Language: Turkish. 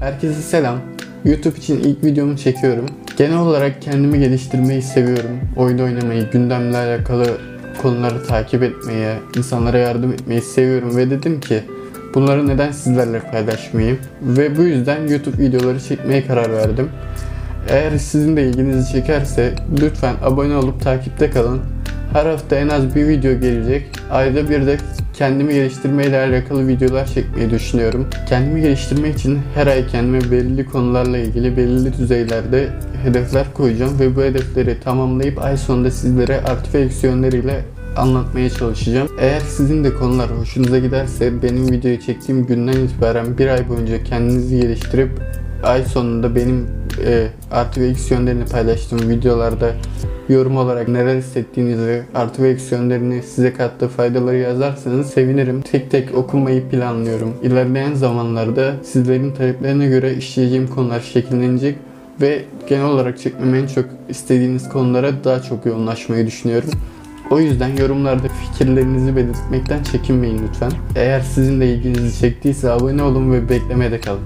Herkese selam. YouTube için ilk videomu çekiyorum. Genel olarak kendimi geliştirmeyi seviyorum. Oyun oynamayı, gündemle alakalı konuları takip etmeyi, insanlara yardım etmeyi seviyorum ve dedim ki bunları neden sizlerle paylaşmayayım? Ve bu yüzden YouTube videoları çekmeye karar verdim. Eğer sizin de ilginizi çekerse lütfen abone olup takipte kalın. Her hafta en az bir video gelecek. Ayda bir de kendimi geliştirmeyle alakalı videolar çekmeyi düşünüyorum. Kendimi geliştirmek için her ay kendime belirli konularla ilgili belirli düzeylerde hedefler koyacağım ve bu hedefleri tamamlayıp ay sonunda sizlere artı ve eksi anlatmaya çalışacağım. Eğer sizin de konular hoşunuza giderse benim videoyu çektiğim günden itibaren bir ay boyunca kendinizi geliştirip ay sonunda benim e, artı ve eksi yönlerini paylaştığım videolarda yorum olarak neler hissettiğinizi, artı ve eksi yönlerini size kattığı faydaları yazarsanız sevinirim. Tek tek okumayı planlıyorum. İlerleyen zamanlarda sizlerin taleplerine göre işleyeceğim konular şekillenecek ve genel olarak çekmemi en çok istediğiniz konulara daha çok yoğunlaşmayı düşünüyorum. O yüzden yorumlarda fikirlerinizi belirtmekten çekinmeyin lütfen. Eğer sizin de ilginizi çektiyse abone olun ve beklemede kalın.